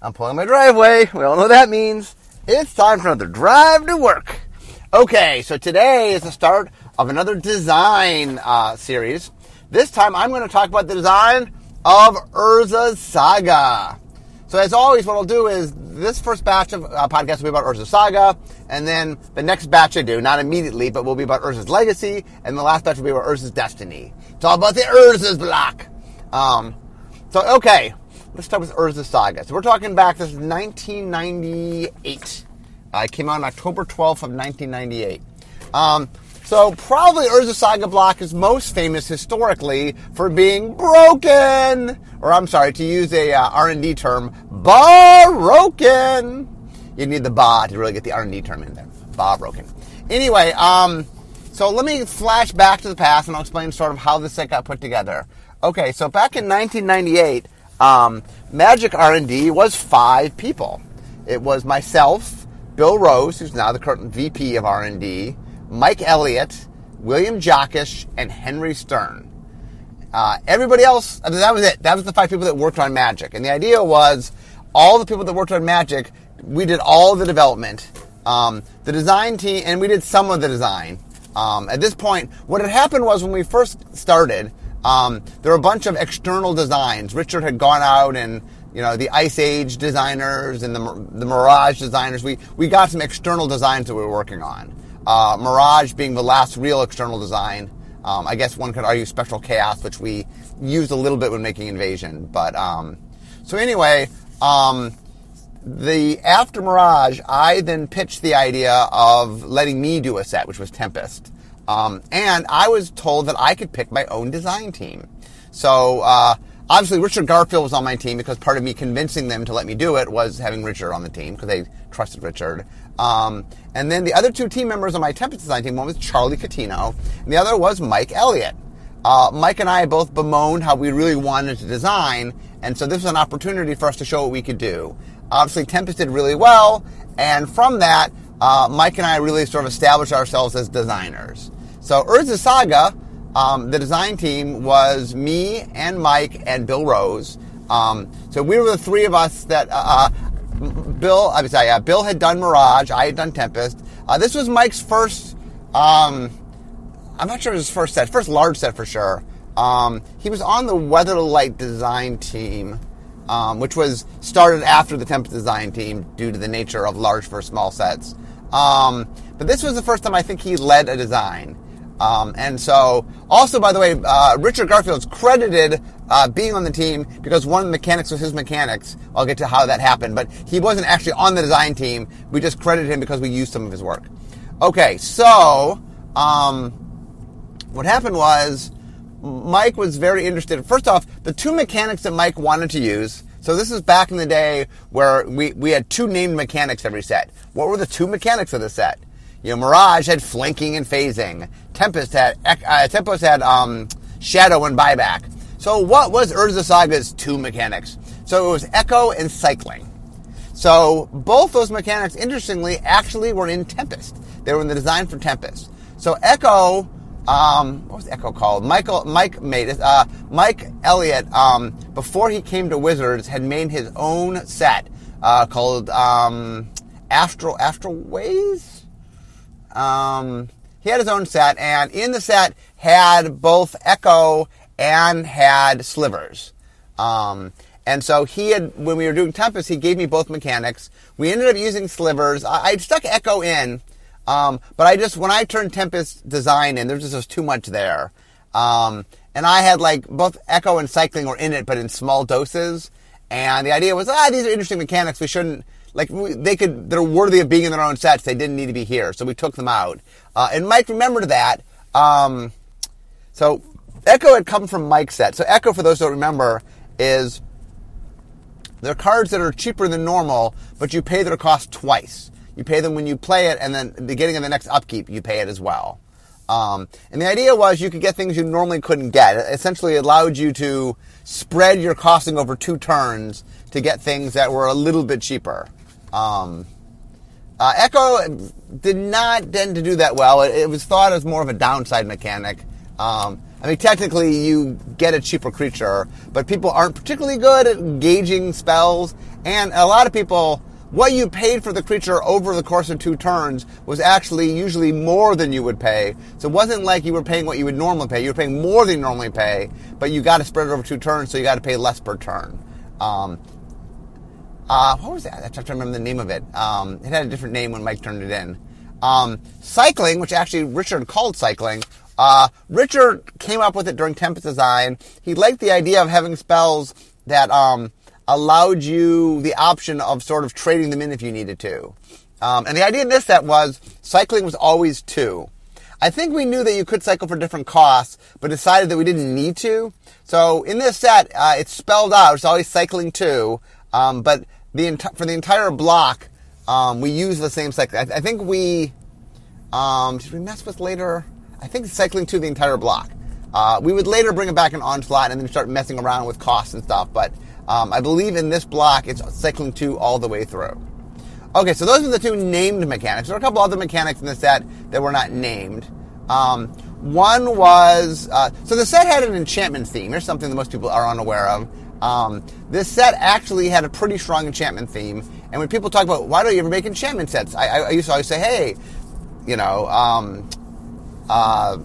I'm pulling my driveway. We all know what that means. It's time for another drive to work. Okay, so today is the start of another design uh, series. This time I'm going to talk about the design of Urza's Saga. So as always, what I'll do is this first batch of uh, podcasts will be about Urza's Saga, and then the next batch I do, not immediately, but will be about Urza's Legacy, and the last batch will be about Urza's Destiny. It's all about the Urza's block. Um, so okay, let's start with Urza Saga. So we're talking back, this is 1998. Uh, it came out on October 12th of 1998. Um, so probably Urza Saga block is most famous historically for being broken, or I'm sorry, to use a uh, R&D term, broken. You need the ba to really get the R&D term in there. Ba broken. Anyway, um, so let me flash back to the past and I'll explain sort of how this set got put together. Okay, so back in 1998, um, Magic R&D was five people. It was myself, Bill Rose, who's now the current VP of R&D, Mike Elliott, William Jockusch, and Henry Stern. Uh, everybody else, that was it. That was the five people that worked on Magic. And the idea was all the people that worked on Magic, we did all the development. Um, the design team, and we did some of the design. Um, at this point, what had happened was when we first started, um, there were a bunch of external designs. Richard had gone out and you know the Ice Age designers and the the Mirage designers. We we got some external designs that we were working on. Uh, Mirage being the last real external design. Um, I guess one could argue Spectral Chaos, which we used a little bit when making Invasion. But um, so anyway, um, the after Mirage, I then pitched the idea of letting me do a set, which was Tempest. Um, and I was told that I could pick my own design team. So uh, obviously, Richard Garfield was on my team because part of me convincing them to let me do it was having Richard on the team because they trusted Richard. Um, and then the other two team members on my Tempest design team, one was Charlie Catino, and the other was Mike Elliott. Uh, Mike and I both bemoaned how we really wanted to design, and so this was an opportunity for us to show what we could do. Obviously, Tempest did really well, and from that, uh, Mike and I really sort of established ourselves as designers. So Urza Saga, um, the design team was me and Mike and Bill Rose. Um, so we were the three of us that uh, uh Bill. I was sorry, yeah, Bill had done Mirage. I had done Tempest. Uh, this was Mike's first. Um, I'm not sure it was his first set, first large set for sure. Um, he was on the Weatherlight design team, um, which was started after the Tempest design team due to the nature of large for small sets. Um, but this was the first time I think he led a design. Um, and so, also, by the way, uh, Richard Garfield's credited uh, being on the team because one of the mechanics was his mechanics. I'll get to how that happened, but he wasn't actually on the design team. We just credited him because we used some of his work. Okay, so um, what happened was Mike was very interested. First off, the two mechanics that Mike wanted to use. So this is back in the day where we, we had two named mechanics every set. What were the two mechanics of the set? You know, Mirage had flanking and phasing. Tempest had uh, Tempest had um, shadow and buyback. So what was Urza Saga's two mechanics? So it was echo and cycling. So both those mechanics, interestingly, actually were in Tempest. They were in the design for Tempest. So Echo, um, what was Echo called? Michael, Mike made it. Uh, Mike Elliott, um, before he came to Wizards, had made his own set uh, called um, Astral Astral Ways. Um, he had his own set, and in the set had both Echo and had slivers. Um, and so he had, when we were doing Tempest, he gave me both mechanics. We ended up using slivers. I, I stuck Echo in, um, but I just, when I turned Tempest design in, there just was too much there. Um, and I had like both Echo and Cycling were in it, but in small doses. And the idea was, ah, these are interesting mechanics. We shouldn't, like they could, they're worthy of being in their own sets. They didn't need to be here, so we took them out. Uh, and Mike remembered that. Um, so Echo had come from Mike's set. So Echo, for those who don't remember, is they're cards that are cheaper than normal, but you pay their cost twice. You pay them when you play it, and then the beginning of the next upkeep, you pay it as well. Um, and the idea was you could get things you normally couldn't get. It essentially allowed you to spread your costing over two turns to get things that were a little bit cheaper. Um, uh, Echo did not tend to do that well. It, it, was thought as more of a downside mechanic. Um, I mean, technically, you get a cheaper creature, but people aren't particularly good at gauging spells, and a lot of people, what you paid for the creature over the course of two turns was actually usually more than you would pay. So it wasn't like you were paying what you would normally pay. You were paying more than you normally pay, but you got to spread it over two turns, so you got to pay less per turn. Um, uh, what was that? I have to remember the name of it. Um, it had a different name when Mike turned it in. Um, cycling, which actually Richard called cycling, uh, Richard came up with it during Tempest Design. He liked the idea of having spells that um, allowed you the option of sort of trading them in if you needed to. Um, and the idea in this set was cycling was always two. I think we knew that you could cycle for different costs, but decided that we didn't need to. So in this set, uh, it's spelled out. It's always cycling two, um, but the enti- for the entire block, um, we use the same cycle. I, I think we um, did we mess with later? I think cycling two the entire block. Uh, we would later bring it back in onslaught and then start messing around with costs and stuff. But um, I believe in this block it's cycling two all the way through. Okay, so those are the two named mechanics. There are a couple other mechanics in the set that were not named. Um, one was uh, so the set had an enchantment theme. Here's something that most people are unaware of. Um, this set actually had a pretty strong enchantment theme. And when people talk about why don't you ever make enchantment sets, I, I, I used to always say, hey, you know, um, uh,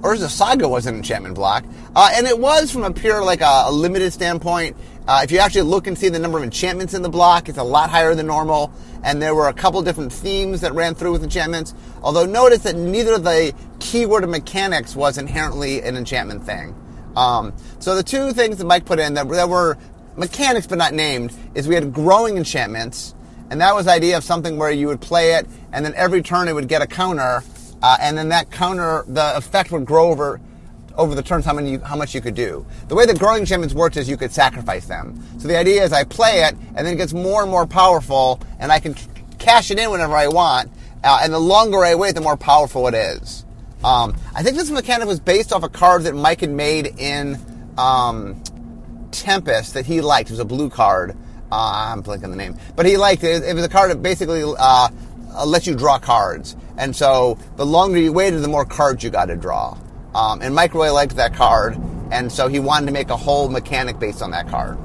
Urza Saga was an enchantment block, uh, and it was from a pure like a, a limited standpoint. Uh, if you actually look and see the number of enchantments in the block, it's a lot higher than normal. And there were a couple different themes that ran through with enchantments. Although notice that neither of the keyword mechanics was inherently an enchantment thing. Um, so the two things that Mike put in that, that were mechanics but not named is we had growing enchantments, and that was the idea of something where you would play it, and then every turn it would get a counter, uh, and then that counter, the effect would grow over over the turns how many how much you could do. The way the growing enchantments worked is you could sacrifice them. So the idea is I play it, and then it gets more and more powerful, and I can cash it in whenever I want. Uh, and the longer I wait, the more powerful it is. Um, I think this mechanic was based off a card that Mike had made in um, Tempest that he liked. It was a blue card. Uh, I'm blanking the name, but he liked it. It was a card that basically uh, lets you draw cards, and so the longer you waited, the more cards you got to draw. Um, and Mike really liked that card, and so he wanted to make a whole mechanic based on that card.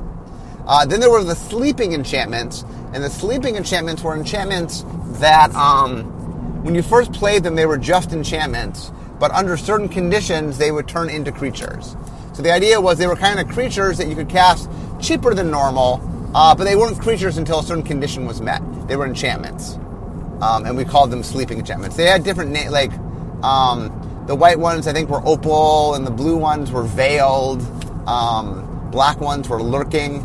Uh, then there were the sleeping enchantments, and the sleeping enchantments were enchantments that, um, when you first played them, they were just enchantments, but under certain conditions, they would turn into creatures. So the idea was they were kind of creatures that you could cast cheaper than normal, uh, but they weren't creatures until a certain condition was met. They were enchantments, um, and we called them sleeping enchantments. They had different names, like um, the white ones I think were opal, and the blue ones were veiled. Um, black ones were lurking,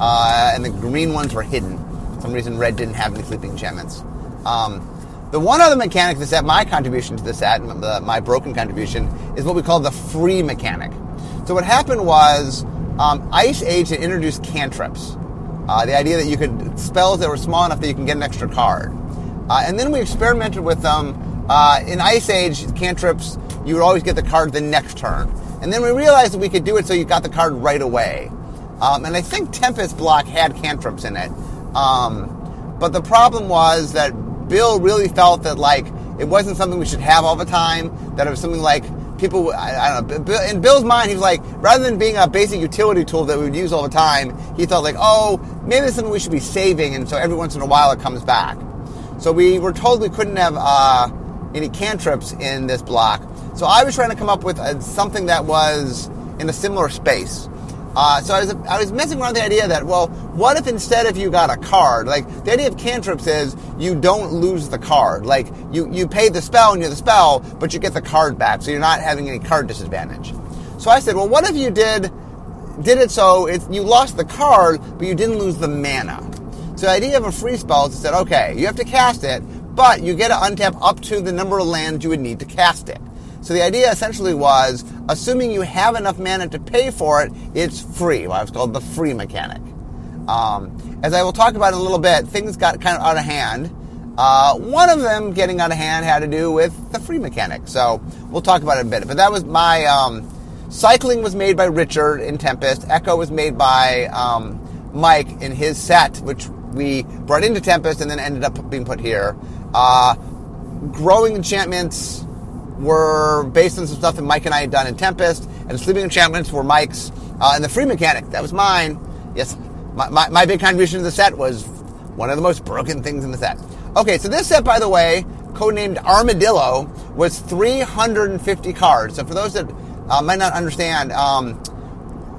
uh, and the green ones were hidden. For some reason, red didn't have any sleeping enchantments. Um, the one other mechanic that's at my contribution to the set, my broken contribution, is what we call the free mechanic. So what happened was um, Ice Age had introduced cantrips. Uh, the idea that you could spells that were small enough that you can get an extra card. Uh, and then we experimented with them uh, in Ice Age, cantrips, you would always get the card the next turn. And then we realized that we could do it so you got the card right away. Um, and I think Tempest Block had cantrips in it. Um, but the problem was that Bill really felt that, like, it wasn't something we should have all the time, that it was something like people, I, I don't know, in Bill's mind, he was like, rather than being a basic utility tool that we would use all the time, he thought, like, oh, maybe it's something we should be saving, and so every once in a while it comes back. So we were told we couldn't have. Uh, any cantrips in this block. So I was trying to come up with a, something that was in a similar space. Uh, so I was, I was messing around with the idea that, well, what if instead of you got a card, like the idea of cantrips is you don't lose the card. Like you, you pay the spell and you're the spell, but you get the card back, so you're not having any card disadvantage. So I said, well, what if you did, did it so it, you lost the card, but you didn't lose the mana? So the idea of a free spell is said, okay, you have to cast it, but you get to untap up to the number of lands you would need to cast it. So the idea essentially was, assuming you have enough mana to pay for it, it's free. Well, it's called the free mechanic. Um, as I will talk about in a little bit, things got kind of out of hand. Uh, one of them getting out of hand had to do with the free mechanic. So we'll talk about it in a bit. But that was my um, cycling was made by Richard in Tempest. Echo was made by um, Mike in his set, which we brought into Tempest and then ended up being put here. Uh, growing enchantments were based on some stuff that Mike and I had done in Tempest, and sleeping enchantments were Mike's, uh, and the free mechanic that was mine. Yes, my, my, my big contribution to the set was one of the most broken things in the set. Okay, so this set, by the way, codenamed Armadillo, was 350 cards. So for those that uh, might not understand, um,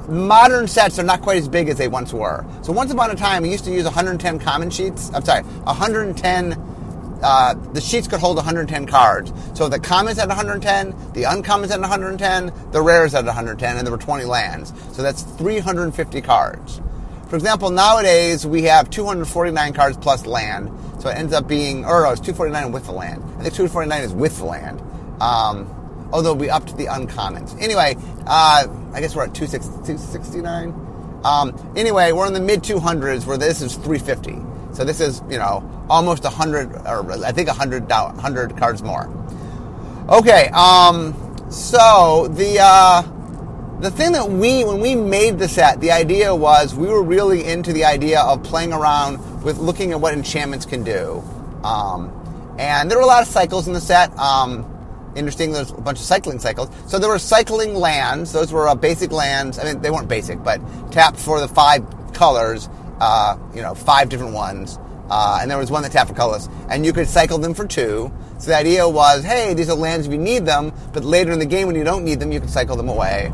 modern sets are not quite as big as they once were. So once upon a time, we used to use 110 common sheets. I'm sorry, 110. Uh, the sheets could hold 110 cards. So the commons at 110, the uncommons at 110, the rares at 110, and there were 20 lands. So that's 350 cards. For example, nowadays we have 249 cards plus land. So it ends up being, or it's 249 with the land. I think 249 is with the land. Um, although we up to the uncommons. Anyway, uh, I guess we're at 269. Um, anyway, we're in the mid 200s where this is 350. So this is, you know, almost 100, or I think 100, 100 cards more. Okay, um, so the, uh, the thing that we, when we made the set, the idea was we were really into the idea of playing around with looking at what enchantments can do. Um, and there were a lot of cycles in the set. Um, interesting. There's a bunch of cycling cycles. So there were cycling lands. Those were uh, basic lands. I mean, they weren't basic, but tapped for the five colors. Uh, you know, five different ones. Uh, and there was one that for colors. And you could cycle them for two. So the idea was, hey, these are lands if you need them, but later in the game when you don't need them, you can cycle them away.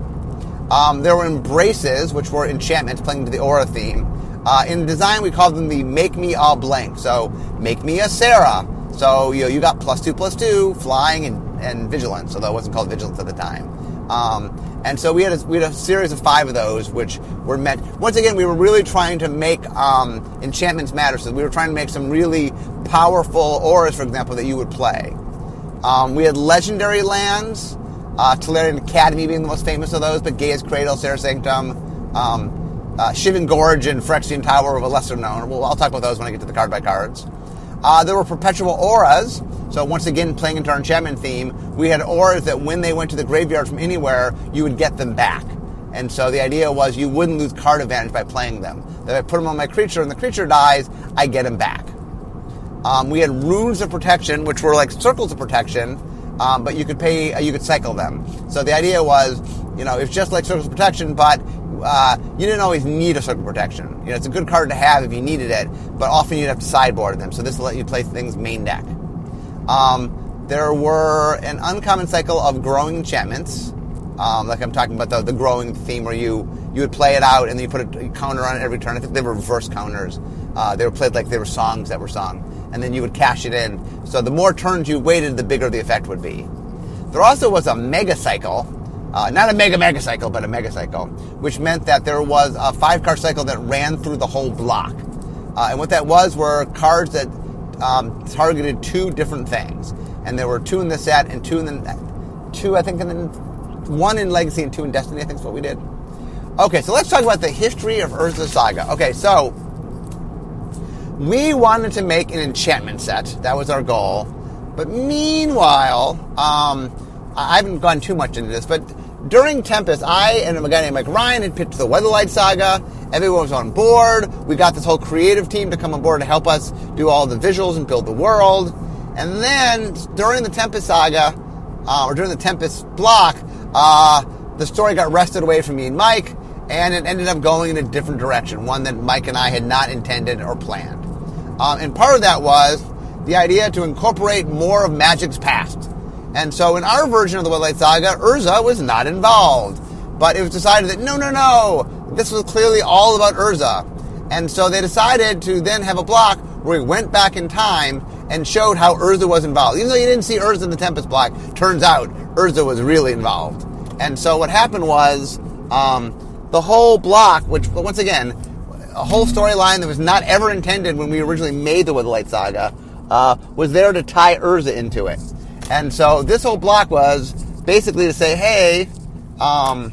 Um, there were embraces, which were enchantments playing to the aura theme. Uh, in design, we called them the Make Me All Blank. So, make me a Serra. So, you know, you got plus two, plus two, flying and and Vigilance, although it wasn't called Vigilance at the time. Um, and so we had, a, we had a series of five of those, which were meant. Once again, we were really trying to make um, enchantments matter. So we were trying to make some really powerful auras, for example, that you would play. Um, we had legendary lands, uh, Academy being the most famous of those, but Gaea's Cradle, Serra Sanctum, um, uh, Shivan Gorge, and Phyrexian Tower were lesser known. Well, I'll talk about those when I get to the card by cards. Uh, there were perpetual auras. So once again, playing into our enchantment theme, we had auras that when they went to the graveyard from anywhere, you would get them back. And so the idea was you wouldn't lose card advantage by playing them. That I put them on my creature and the creature dies, I get them back. Um, we had runes of protection, which were like circles of protection, um, but you could pay, uh, you could cycle them. So the idea was, you know, it's just like circles of protection, but uh, you didn't always need a circle of protection. You know, it's a good card to have if you needed it, but often you'd have to sideboard them. So this will let you play things main deck. Um, there were an uncommon cycle of growing enchantments, um, like I'm talking about the, the growing theme where you you would play it out and then you put a counter on it every turn. I think they were reverse counters. Uh, they were played like they were songs that were sung, and then you would cash it in. So the more turns you waited, the bigger the effect would be. There also was a mega cycle, uh, not a mega mega cycle, but a mega cycle, which meant that there was a five card cycle that ran through the whole block. Uh, and what that was were cards that um, targeted two different things, and there were two in the set and two in the two I think in the, one in Legacy and two in Destiny. I think is what we did. Okay, so let's talk about the history of Urza Saga. Okay, so we wanted to make an enchantment set. That was our goal. But meanwhile, um, I haven't gone too much into this, but during Tempest, I and a guy named Mike Ryan had pitched the Weatherlight Saga. Everyone was on board. We got this whole creative team to come on board to help us do all the visuals and build the world. And then during the Tempest Saga, uh, or during the Tempest block, uh, the story got wrested away from me and Mike, and it ended up going in a different direction, one that Mike and I had not intended or planned. Um, and part of that was the idea to incorporate more of Magic's past. And so in our version of the Weatherlight Saga, Urza was not involved. But it was decided that no, no, no, this was clearly all about Urza. And so they decided to then have a block where we went back in time and showed how Urza was involved. Even though you didn't see Urza in the Tempest block, turns out Urza was really involved. And so what happened was um, the whole block, which once again, a whole storyline that was not ever intended when we originally made the Weatherlight Saga, uh, was there to tie Urza into it. And so this whole block was basically to say, hey, um,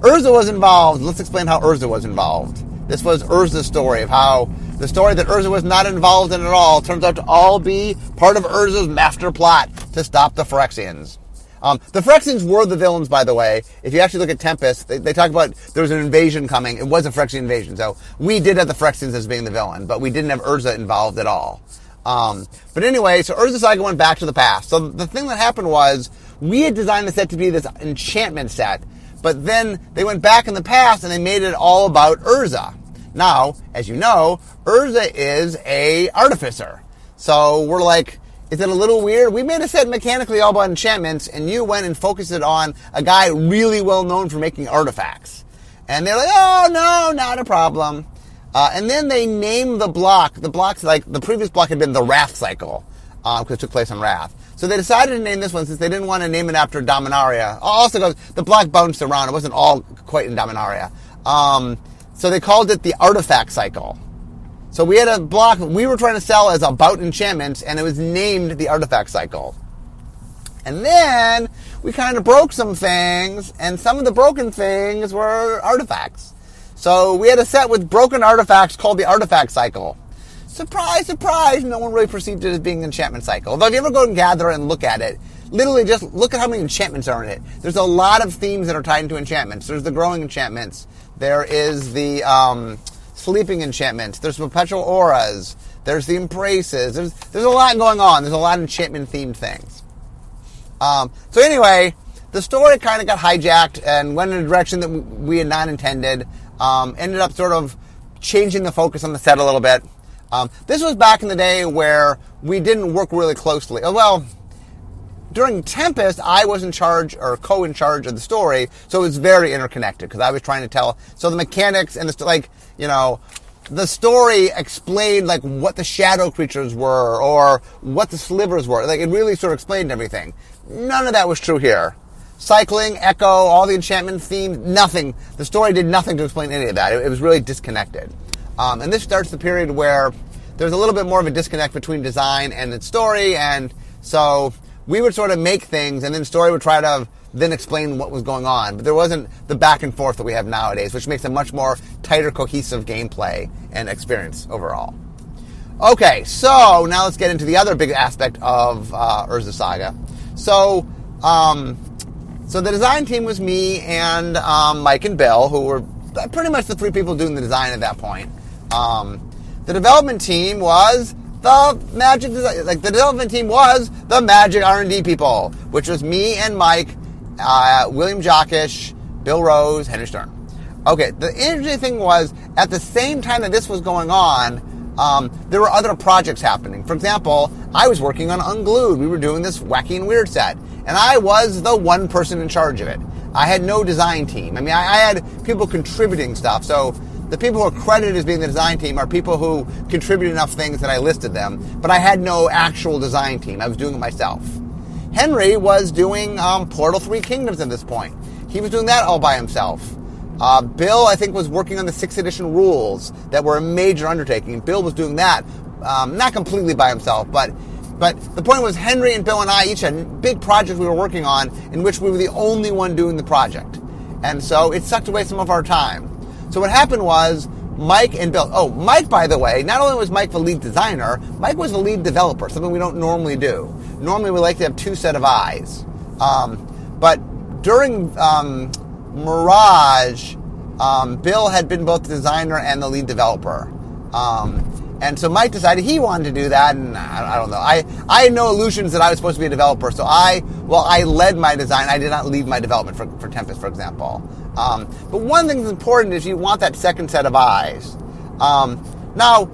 Urza was involved. Let's explain how Urza was involved. This was Urza's story of how the story that Urza was not involved in at all turns out to all be part of Urza's master plot to stop the Phyrexians. Um, the Phyrexians were the villains, by the way. If you actually look at Tempest, they, they, talk about there was an invasion coming. It was a Phyrexian invasion. So we did have the Phyrexians as being the villain, but we didn't have Urza involved at all. Um, but anyway, so Urza Saga went back to the past. So the thing that happened was we had designed the set to be this enchantment set, but then they went back in the past and they made it all about Urza. Now, as you know, Urza is a artificer. So we're like, is it a little weird? We made a set mechanically all about enchantments, and you went and focused it on a guy really well known for making artifacts. And they're like, oh no, not a problem. Uh, and then they named the block. The block's like the previous block had been the Rath cycle because uh, it took place on Rath. So they decided to name this one since they didn't want to name it after Dominaria. Also, goes the block bounced around; it wasn't all quite in Dominaria. Um, so they called it the Artifact cycle. So we had a block we were trying to sell as about enchantments, and it was named the Artifact cycle. And then we kind of broke some things, and some of the broken things were artifacts. So we had a set with broken artifacts called the Artifact Cycle. Surprise, surprise, no one really perceived it as being an enchantment cycle. Although if you ever go and gather and look at it, literally just look at how many enchantments are in it. There's a lot of themes that are tied into enchantments. There's the growing enchantments. There is the um, sleeping enchantments. There's perpetual auras. There's the embraces. There's there's a lot going on. There's a lot of enchantment themed things. Um, so anyway, the story kind of got hijacked and went in a direction that we had not intended. Um, ended up sort of changing the focus on the set a little bit. Um, this was back in the day where we didn't work really closely. Uh, well, during Tempest, I was in charge or co in charge of the story, so it was very interconnected because I was trying to tell. So the mechanics and the like, you know, the story explained like what the shadow creatures were or what the slivers were. Like it really sort of explained everything. None of that was true here cycling, echo, all the enchantment themes, nothing. The story did nothing to explain any of that. It, it was really disconnected. Um, and this starts the period where there's a little bit more of a disconnect between design and the story, and so we would sort of make things, and then story would try to then explain what was going on. But there wasn't the back and forth that we have nowadays, which makes a much more tighter, cohesive gameplay and experience overall. Okay, so now let's get into the other big aspect of uh, Urza Saga. So, um, so the design team was me and um, Mike and Bill, who were pretty much the three people doing the design at that point. Um, the development team was the magic like the development team was the magic r&d people which was me and mike uh, william jockusch bill rose henry stern. Okay the interesting thing was at the same time that this was going on um, there were other projects happening. For example i was working on unglued. We were doing this wacky and weird set and I was the one person in charge of it. I had no design team. I mean, I, I had people contributing stuff. So the people who are credited as being the design team are people who contributed enough things that I listed them, but I had no actual design team. I was doing it myself. Henry was doing um, Portal 3 Kingdoms at this point. He was doing that all by himself. Uh, Bill, I think, was working on the 6th edition rules that were a major undertaking. Bill was doing that, um, not completely by himself, but but the point was, Henry and Bill and I each had big projects we were working on in which we were the only one doing the project. And so it sucked away some of our time. So what happened was, Mike and Bill. Oh, Mike, by the way, not only was Mike the lead designer, Mike was the lead developer, something we don't normally do. Normally, we like to have two set of eyes. Um, but during um, Mirage, um, Bill had been both the designer and the lead developer. Um, and so Mike decided he wanted to do that, and I, don't know. I, I had no illusions that I was supposed to be a developer, so I, well, I led my design. I did not lead my development for, for Tempest, for example. Um, but one thing that's important is you want that second set of eyes. Um, now,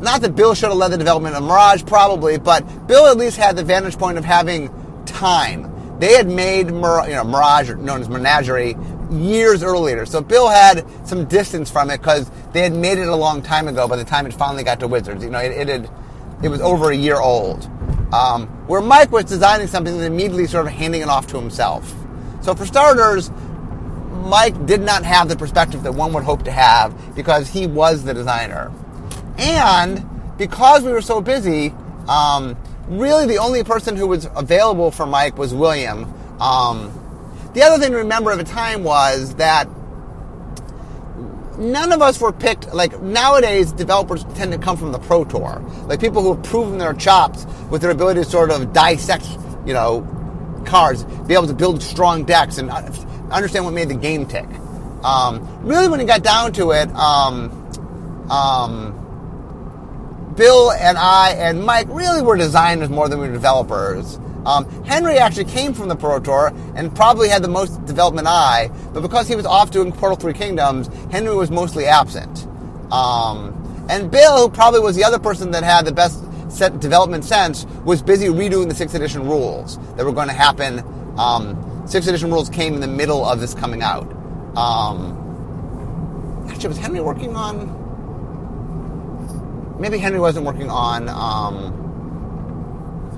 not that Bill should have led the development of Mirage, probably, but Bill at least had the vantage point of having time. They had made Mir- you know, Mirage, known as Menagerie, years earlier. So Bill had some distance from it because they had made it a long time ago. By the time it finally got to Wizards, you know, it, it had it was over a year old. Um, where Mike was designing something and immediately sort of handing it off to himself. So for starters, Mike did not have the perspective that one would hope to have because he was the designer, and because we were so busy. Um, really, the only person who was available for Mike was William. Um, the other thing to remember at the time was that none of us were picked. Like nowadays, developers tend to come from the Pro Tour, like people who have proven their chops with their ability to sort of dissect, you know, cards, be able to build strong decks, and understand what made the game tick. Um, really, when it got down to it, um, um, Bill and I and Mike really were designers more than we were developers. Um, Henry actually came from the Pro Tour and probably had the most development eye, but because he was off doing Portal 3 Kingdoms, Henry was mostly absent. Um, and Bill, who probably was the other person that had the best set development sense, was busy redoing the 6th edition rules that were going to happen. Um, 6th edition rules came in the middle of this coming out. Um, actually, was Henry working on. Maybe Henry wasn't working on. Um,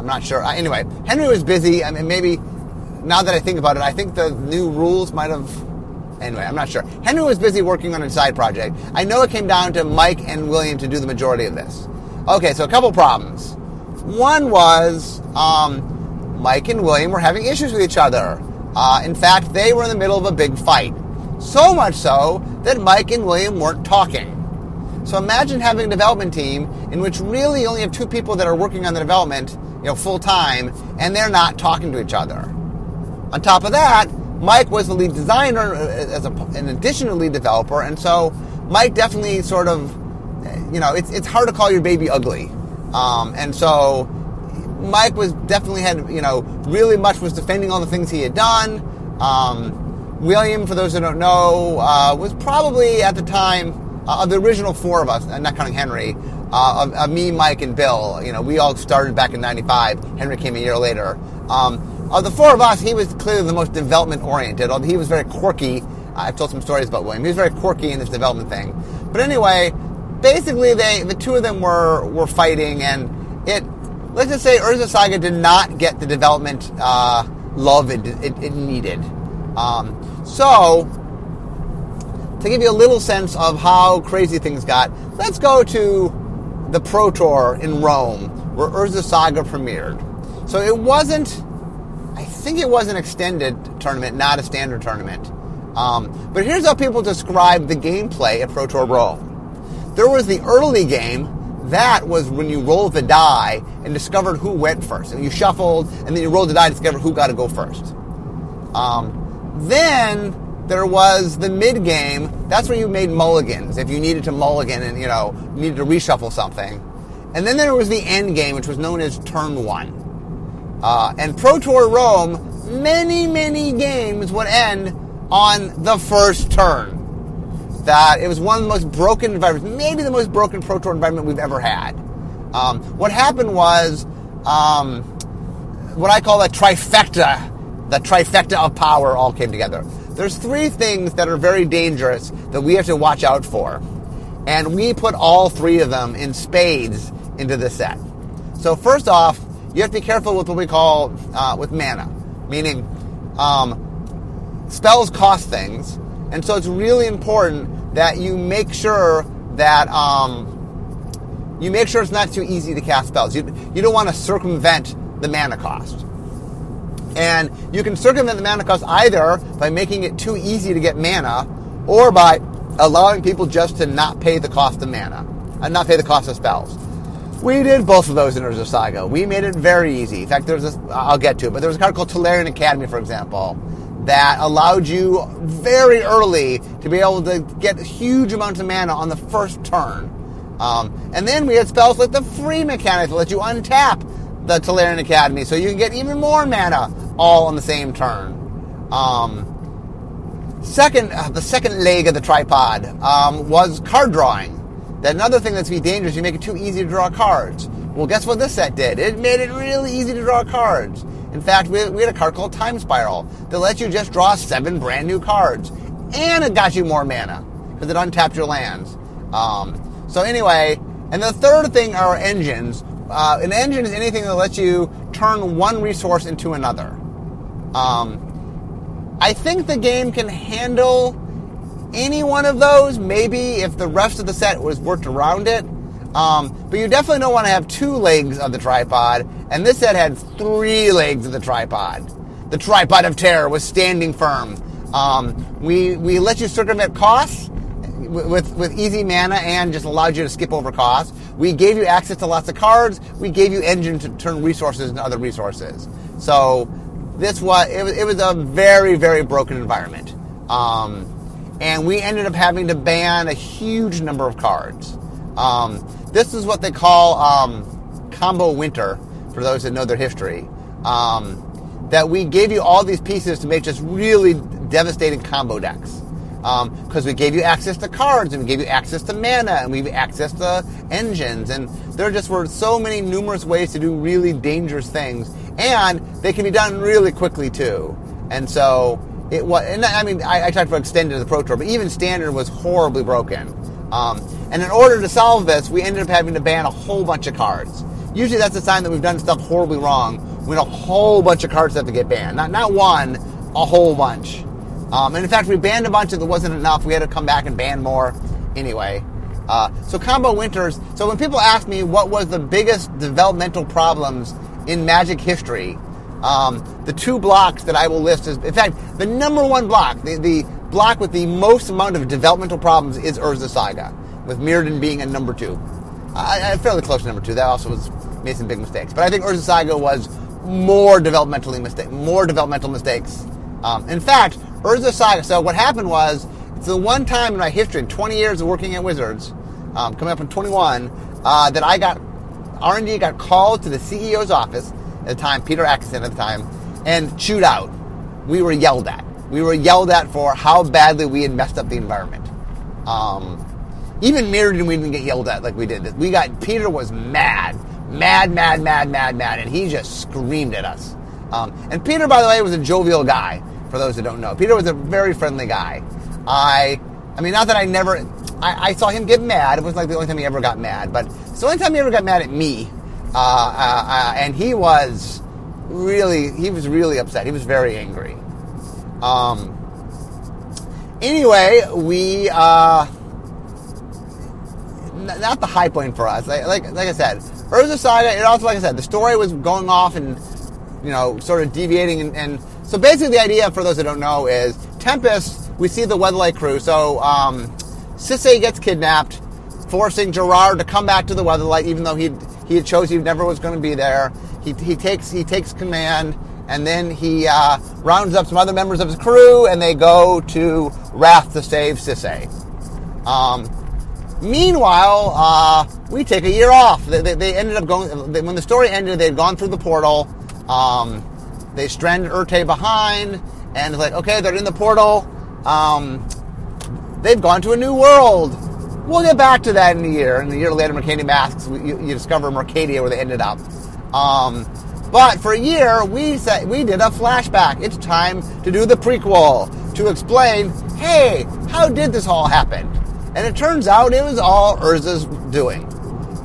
I'm not sure. Uh, anyway, Henry was busy. I mean, maybe now that I think about it, I think the new rules might have. Anyway, I'm not sure. Henry was busy working on a side project. I know it came down to Mike and William to do the majority of this. Okay, so a couple problems. One was um, Mike and William were having issues with each other. Uh, in fact, they were in the middle of a big fight. So much so that Mike and William weren't talking. So imagine having a development team in which really only have two people that are working on the development you know, full time, and they're not talking to each other. On top of that, Mike was the lead designer uh, as a, an additional lead developer, and so Mike definitely sort of, you know, it's, it's hard to call your baby ugly. Um, and so Mike was definitely had, you know, really much was defending all the things he had done. Um, William, for those who don't know, uh, was probably at the time uh, of the original four of us, not counting Henry, uh, of, of, me, Mike, and Bill. You know, we all started back in '95. Henry came a year later. Um, of the four of us, he was clearly the most development oriented. Although he was very quirky. I've told some stories about William. He was very quirky in this development thing. But anyway, basically, they the two of them were were fighting, and it. Let's just say Urza Saga did not get the development uh, love it, it, it needed. Um, so, to give you a little sense of how crazy things got, let's go to the Pro Tour in Rome, where Urza Saga premiered. So it wasn't, I think it was an extended tournament, not a standard tournament. Um, but here's how people describe the gameplay at Pro Tour Rome. There was the early game. That was when you rolled the die and discovered who went first. And you shuffled, and then you rolled the die to discover who got to go first. Um, then there was the mid game. That's where you made mulligans if you needed to mulligan and you know needed to reshuffle something. And then there was the end game, which was known as turn one. Uh, and Pro Tour Rome, many many games would end on the first turn. That it was one of the most broken environments, maybe the most broken Pro Tour environment we've ever had. Um, what happened was um, what I call a trifecta, the trifecta of power all came together there's three things that are very dangerous that we have to watch out for. And we put all three of them in spades into the set. So first off, you have to be careful with what we call uh, with mana, meaning um, spells cost things, and so it's really important that you make sure that um, you make sure it's not too easy to cast spells. You, you don't want to circumvent the mana cost. And you can circumvent the mana cost either by making it too easy to get mana or by allowing people just to not pay the cost of mana and not pay the cost of spells. We did both of those in Urza Saga. We made it very easy. In fact, there's this, I'll get to it, but there was a card called Tolarian Academy, for example, that allowed you very early to be able to get huge amounts of mana on the first turn. Um, and then we had spells like the free mechanic that let you untap the Tolarian Academy, so you can get even more mana all on the same turn. Um, second, uh, the second leg of the tripod um, was card drawing. That another thing that's be dangerous. You make it too easy to draw cards. Well, guess what this set did? It made it really easy to draw cards. In fact, we, we had a card called Time Spiral that lets you just draw seven brand new cards, and it got you more mana because it untapped your lands. Um, so anyway, and the third thing are engines. Uh, an engine is anything that lets you turn one resource into another. Um, I think the game can handle any one of those, maybe if the rest of the set was worked around it. Um, but you definitely don't want to have two legs of the tripod, and this set had three legs of the tripod. The tripod of terror was standing firm. Um, we we let you circumvent costs with with easy mana and just allowed you to skip over costs. We gave you access to lots of cards. We gave you engine to turn resources into other resources. So this was it, was it was a very very broken environment, um, and we ended up having to ban a huge number of cards. Um, this is what they call um, combo winter for those that know their history, um, that we gave you all these pieces to make just really devastating combo decks. Because um, we gave you access to cards, and we gave you access to mana, and we gave you access to engines, and there just were so many numerous ways to do really dangerous things, and they can be done really quickly too. And so it was, and I mean, I, I talked about extended the Pro Tour, but even standard was horribly broken. Um, and in order to solve this, we ended up having to ban a whole bunch of cards. Usually that's a sign that we've done stuff horribly wrong when a whole bunch of cards have to get banned. Not, not one, a whole bunch. Um, and in fact, we banned a bunch and it wasn't enough. We had to come back and ban more anyway. Uh, so combo winters. So when people ask me what was the biggest developmental problems in Magic history, um, the two blocks that I will list is, in fact, the number one block, the, the block with the most amount of developmental problems is Urza Saga, with Mirrodin being a number two. I, I fairly close to number two. That also was made some big mistakes, but I think Urza Saga was more developmentally mistake, more developmental mistakes. Um, in fact, Urza Saga. So what happened was, it's the one time in my history, in 20 years of working at Wizards, um, coming up in 21, uh, that I got R&D got called to the CEO's office at the time, Peter Adkison at the time, and chewed out. We were yelled at. We were yelled at for how badly we had messed up the environment. Um, even Mirrodin, we didn't get yelled at like we did. We got Peter was mad, mad, mad, mad, mad, mad, and he just screamed at us. Um, and Peter, by the way, was a jovial guy. For those that don't know, Peter was a very friendly guy. I, I mean, not that I never, I, I saw him get mad. It wasn't like the only time he ever got mad, but it's the only time he ever got mad at me uh, uh, uh, and he was really he was really upset. He was very angry. Um, anyway, we uh, n- not the high point for us. Like like, like I said, Urza Saga. It also like I said, the story was going off and you know sort of deviating and, and so basically the idea for those that don't know is Tempest. We see the Weatherlight crew. So um, Sisay gets kidnapped, forcing Gerard to come back to the Weatherlight, even though he'd he chose he never was going to be there. He, he takes he takes command, and then he uh, rounds up some other members of his crew, and they go to Rath to save Sisay. Um, meanwhile, uh, we take a year off. They, they, they ended up going they, when the story ended. They had gone through the portal. Um, they stranded Ertai behind, and it's like okay, they're in the portal. Um, they've gone to a new world We'll get back to that in a year. And a year later, Mercadian Masks, you, you discover Mercadia where they ended up. Um, but for a year, we said we did a flashback. It's time to do the prequel to explain, hey, how did this all happen? And it turns out it was all Urza's doing.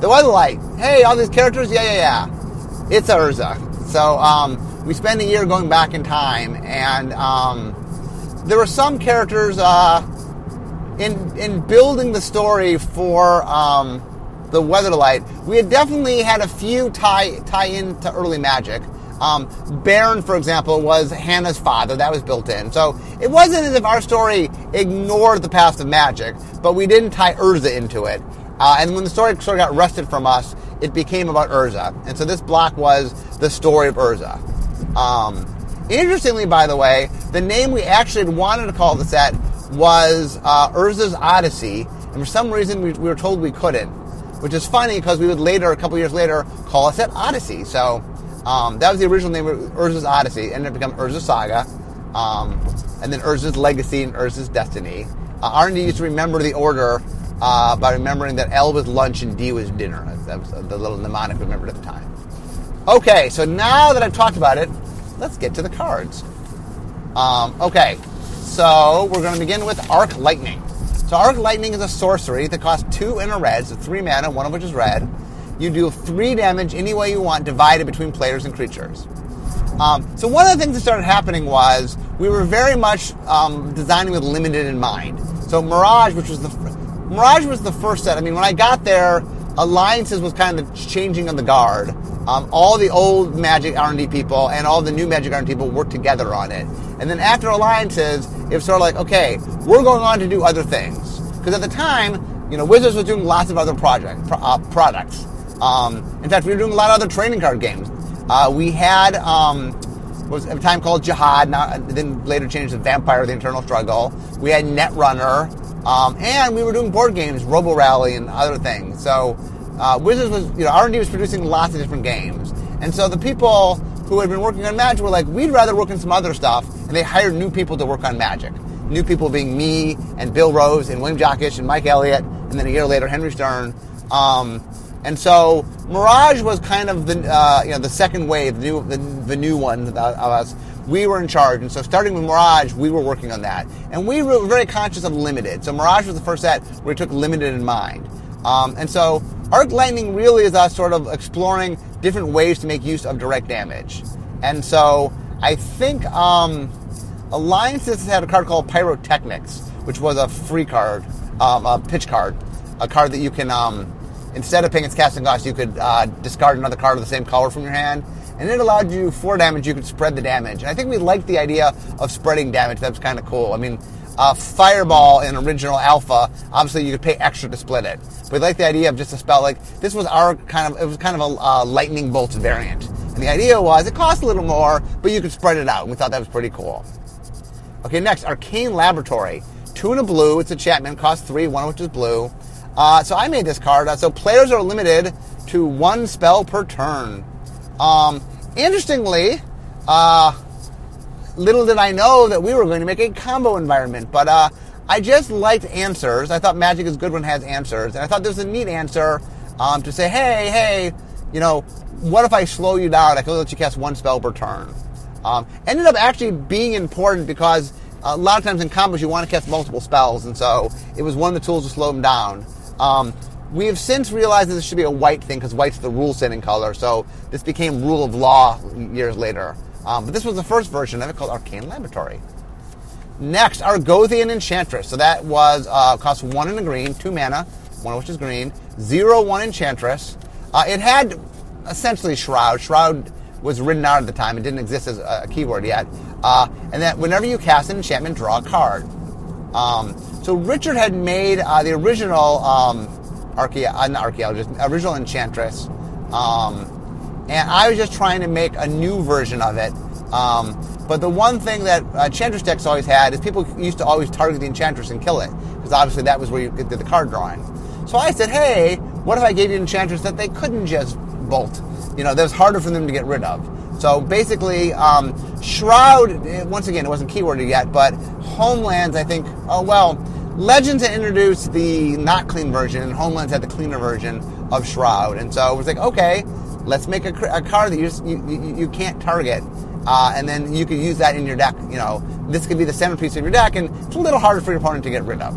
The Weatherlight, hey, all these characters, yeah, yeah, yeah, it's Urza. So um, we spend a year going back in time, and um, there were some characters. Uh, in in building the story for um, the Weatherlight, we had definitely had a few tie tie in to early Magic. Um, Barrin, for example, was Hanna's father. That was built in. So it wasn't as if our story ignored the past of Magic, but we didn't tie Urza into it. Uh, and when the story sort of got wrested from us, it became about Urza. And so this block was the story of Urza. Um, interestingly, by the way, the name we actually wanted to call the set was uh, Urza's Odyssey, and for some reason we, we, were told we couldn't, which is funny because we would later, a couple years later, call it set Odyssey. So um, that was the original name Urza's Odyssey, and ended up becoming Urza Saga, um, and then Urza's Legacy and Urza's Destiny. Uh, R&D used to remember the order uh, by remembering that L was lunch and D was dinner. That was the little mnemonic we remembered at the time. Okay, so now that I've talked about it, let's get to the cards. Um, okay, so we're going to begin with Arc Lightning. So Arc Lightning is a sorcery that costs two and a red, so three mana, one of which is red. You do three damage any way you want, divided between players and creatures. Um, so one of the things that started happening was we were very much um, designing with limited in mind. So Mirage, which was the Mirage was the first set. I mean, when I got there, Alliances was kind of changing on the guard. Um, all the old Magic R&D people and all the new Magic R&D people worked together on it. And then after Alliances, it was sort of like, okay, we're going on to do other things. Because at the time, you know, Wizards was doing lots of other project, uh, products. Um, in fact, we were doing a lot of other trading card games. Uh, we had um, was a time called Jihad, then later changed to Vampire: The Eternal Struggle. We had Netrunner, um, and we were doing board games, Robo Rally, and other things. So uh, Wizards was, you know, R&D was producing lots of different games, and so the people who had been working on magic were like, we'd rather work on some other stuff, and they hired new people to work on magic. New people being me and Bill Rose and William Jockusch and Mike Elliott, and then a year later Henry Stern. Um, and so Mirage was kind of the uh, you know the second wave, the new the, the new one of us. We were in charge, and so starting with Mirage, we were working on that, and we were very conscious of limited. So Mirage was the first set where we took limited in mind, um, and so Arc Lightning really is us sort of exploring different ways to make use of direct damage, and so I think um, Alliances had a card called Pyrotechnics, which was a free card, um, a pitch card, a card that you can um, instead of paying its casting cost, you could uh, discard another card of the same color from your hand. And it allowed you four damage, you could spread the damage. And I think we liked the idea of spreading damage. That was kind of cool. I mean, uh, Fireball in original Alpha, obviously you could pay extra to split it. But we like the idea of just a spell like this was our kind of it was kind of a uh, lightning bolt variant. And the idea was it cost a little more, but you could spread it out. And we thought that was pretty cool. Okay, next Arcane Laboratory, two in a blue. It's a Chapman, costs three, one which is blue. Uh, so I made this card. Uh, so players are limited to one spell per turn. Um, interestingly, uh, little did I know that we were going to make a combo environment, but uh, I just liked answers. I thought Magic is good when it has answers, and I thought this was a neat answer um, to say, hey, hey, you know, what if I slow you down? I can let you cast one spell per turn. Um, ended up actually being important because a lot of times in combos you want to cast multiple spells, and so it was one of the tools to slow them down. Um, we have since realized that this should be a white thing because white's the rule setting color, so this became rule of law years later. Um, but this was the first version of it called Arcane Laboratory. Next, Argothian Enchantress. So that was uh, cost one in a green, two mana, one which is green, zero one Enchantress. Uh, it had essentially Shroud. Shroud was written out at the time; it didn't exist as a keyword yet. Uh, and that whenever you cast an enchantment, draw a card. Um, so Richard had made uh, the original um, archae- uh, not archaeologist, original enchantress, um, and I was just trying to make a new version of it. Um, but the one thing that enchantress decks always had is people used to always target the enchantress and kill it because obviously that was where you did the card drawing. So I said, hey, what if I gave you an enchantress that they couldn't just bolt? You know, that was harder for them to get rid of. So basically, um, Shroud, eh, once again, it wasn't keyworded yet, but Homelands, I think, oh well, Legends had introduced the not clean version, and Homelands had the cleaner version of Shroud. And so it was like, okay, let's make a, a card that you, you, you, you can't target. Uh, and then you could use that in your deck. You know, this could be the centerpiece of your deck, and it's a little harder for your opponent to get rid of.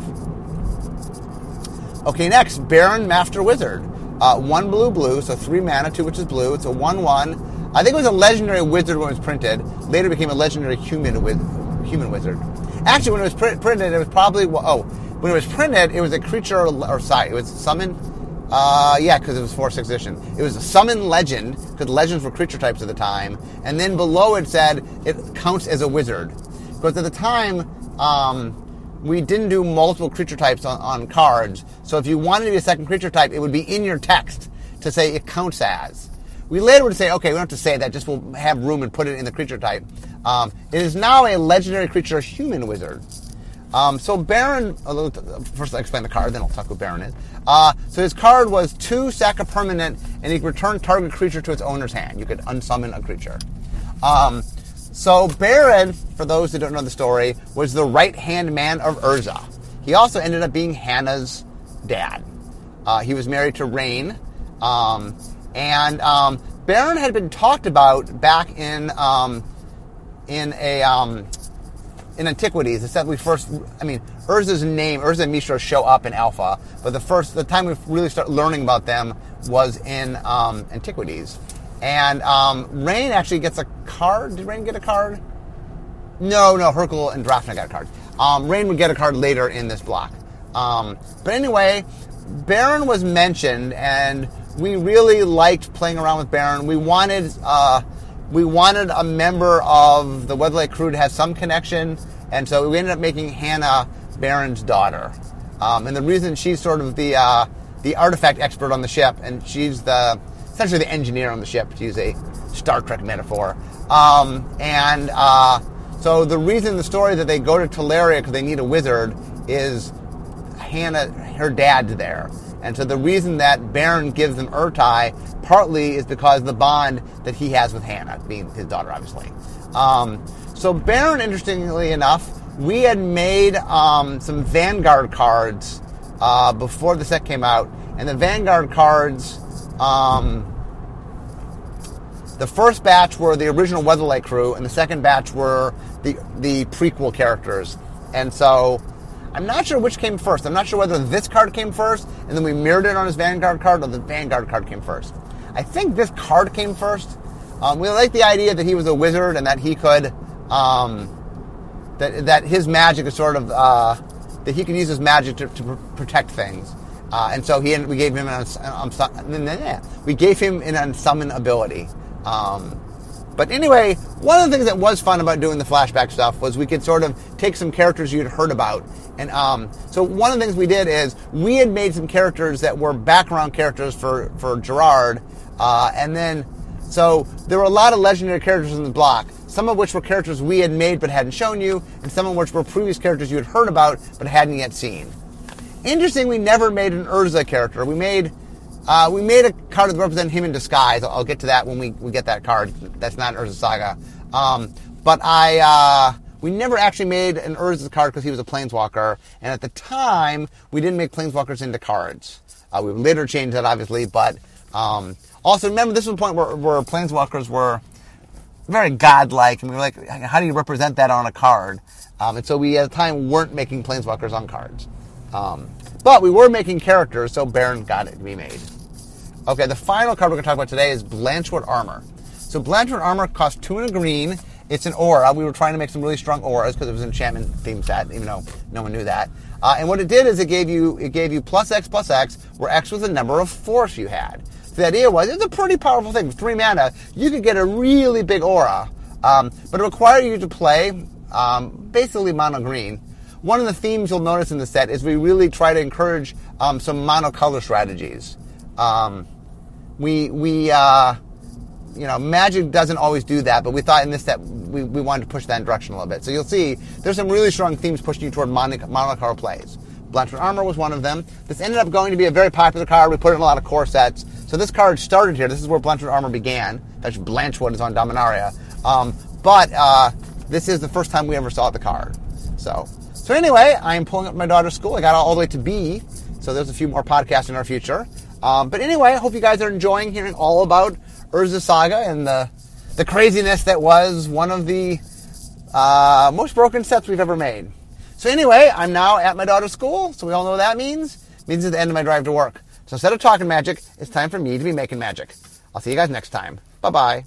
Okay, next, Barrin Master Wizard. Uh, one blue blue, so three mana, two which is blue. It's a one-one. I think it was a legendary wizard when it was printed. Later became a legendary human with human wizard. Actually, when it was pr- printed, it was probably oh, when it was printed, it was a creature or, or sorry, it was summon. Uh, yeah, because it was four six edition. It was a summon legend because legends were creature types at the time, and then below it said it counts as a wizard because at the time um, we didn't do multiple creature types on, on cards. So if you wanted to be a second creature type, it would be in your text to say it counts as. We later would say, okay, we don't have to say that, just we'll have room and put it in the creature type. Um, it is now a legendary creature, human wizard. Um, so Barrin, first I'll explain the card, then I'll talk who Barrin is. Uh, so his card was two, sack a permanent, and he could return target creature to its owner's hand. You could unsummon a creature. Um, so Barrin, for those who don't know the story, was the right-hand man of Urza. He also ended up being Hanna's dad. Uh, he was married to Rayne, um, and um, Barrin had been talked about back in um, in a um, in antiquities. It's that we first, I mean, Urza's name, Urza and Mishra show up in Alpha, but the first, the time we really start learning about them was in um, antiquities. And um, Rayne actually gets a card. Did Rayne get a card? No, no, Hurkyl and Drafna got a card. Um, Rayne would get a card later in this block. Um, but anyway, Barrin was mentioned, and we really liked playing around with Barrin. We wanted uh, we wanted a member of the Weatherlight crew to have some connection, and so we ended up making Hanna Barrin's daughter. Um, and the reason she's sort of the uh, the artifact expert on the ship, and she's the essentially the engineer on the ship, to use a Star Trek metaphor. Um, and uh, so the reason the story that they go to Tolaria because they need a wizard is Hanna, her dad's there. And so the reason that Barrin gives them Ertai partly is because the bond that he has with Hanna, being his daughter, obviously. Um, so Barrin, interestingly enough, we had made um, some Vanguard cards uh, before the set came out, and the Vanguard cards, um, the first batch were the original Weatherlight crew, and the second batch were the the prequel characters. And so, I'm not sure which came first. I'm not sure whether this card came first, and then we mirrored it on his Vanguard card, or the Vanguard card came first. I think this card came first. Um, we like the idea that he was a wizard and that he could, um, that that his magic is sort of uh, that he can use his magic to, to protect things. Uh, and so he we gave him an we gave him an unsummon ability. Um, but anyway, one of the things that was fun about doing the flashback stuff was we could sort of take some characters you'd heard about. And um, so one of the things we did is we had made some characters that were background characters for, for Gerard. Uh, and then, so there were a lot of legendary characters in the block, some of which were characters we had made but hadn't shown you, and some of which were previous characters you had heard about but hadn't yet seen. Interesting, we never made an Urza character. We made uh, we made a card that represent him in disguise. I'll get to that when we, we get that card. That's not Urza Saga. Um, but I, uh, we never actually made an Urza card because he was a Planeswalker. And at the time, we didn't make Planeswalkers into cards. Uh, we later changed that, obviously. But um, also, remember, this was a point where, where Planeswalkers were very godlike. And we were like, how do you represent that on a card? Um, and so we, at the time, weren't making Planeswalkers on cards. Um, but we were making characters, so Barrin got it to be made. Okay, the final card we're going to talk about today is Blanchwood Armor. So Blanchwood Armor costs two and a green. It's an aura. We were trying to make some really strong auras because it was an enchantment theme set, even though no one knew that. Uh, and what it did is it gave you it gave you plus X plus X, where X was the number of force you had. The idea was it's a pretty powerful thing. Three mana, you could get a really big aura, um, but it required you to play um, basically mono green one of the themes you'll notice in the set is we really try to encourage um, some monocolor strategies. Um, we we uh, you know Magic doesn't always do that, but we thought in this set we, we wanted to push that direction a little bit. So you'll see there's some really strong themes pushing you toward mono- mono color plays. Blanchwood Armor was one of them. This ended up going to be a very popular card. We put it in a lot of core sets. So this card started here. This is where Blanchwood Armor began. That's Blanchwood is on Dominaria. Um, but uh, this is the first time we ever saw the card. So so anyway, I am pulling up my daughter's school. I got all the way to B, so there's a few more podcasts in our future. Um, but anyway, I hope you guys are enjoying hearing all about Urza Saga and the the craziness that was one of the uh, most broken sets we've ever made. So anyway, I'm now at my daughter's school, so we all know what that means. It means it's the end of my drive to work. So instead of talking magic, it's time for me to be making magic. I'll see you guys next time. Bye bye.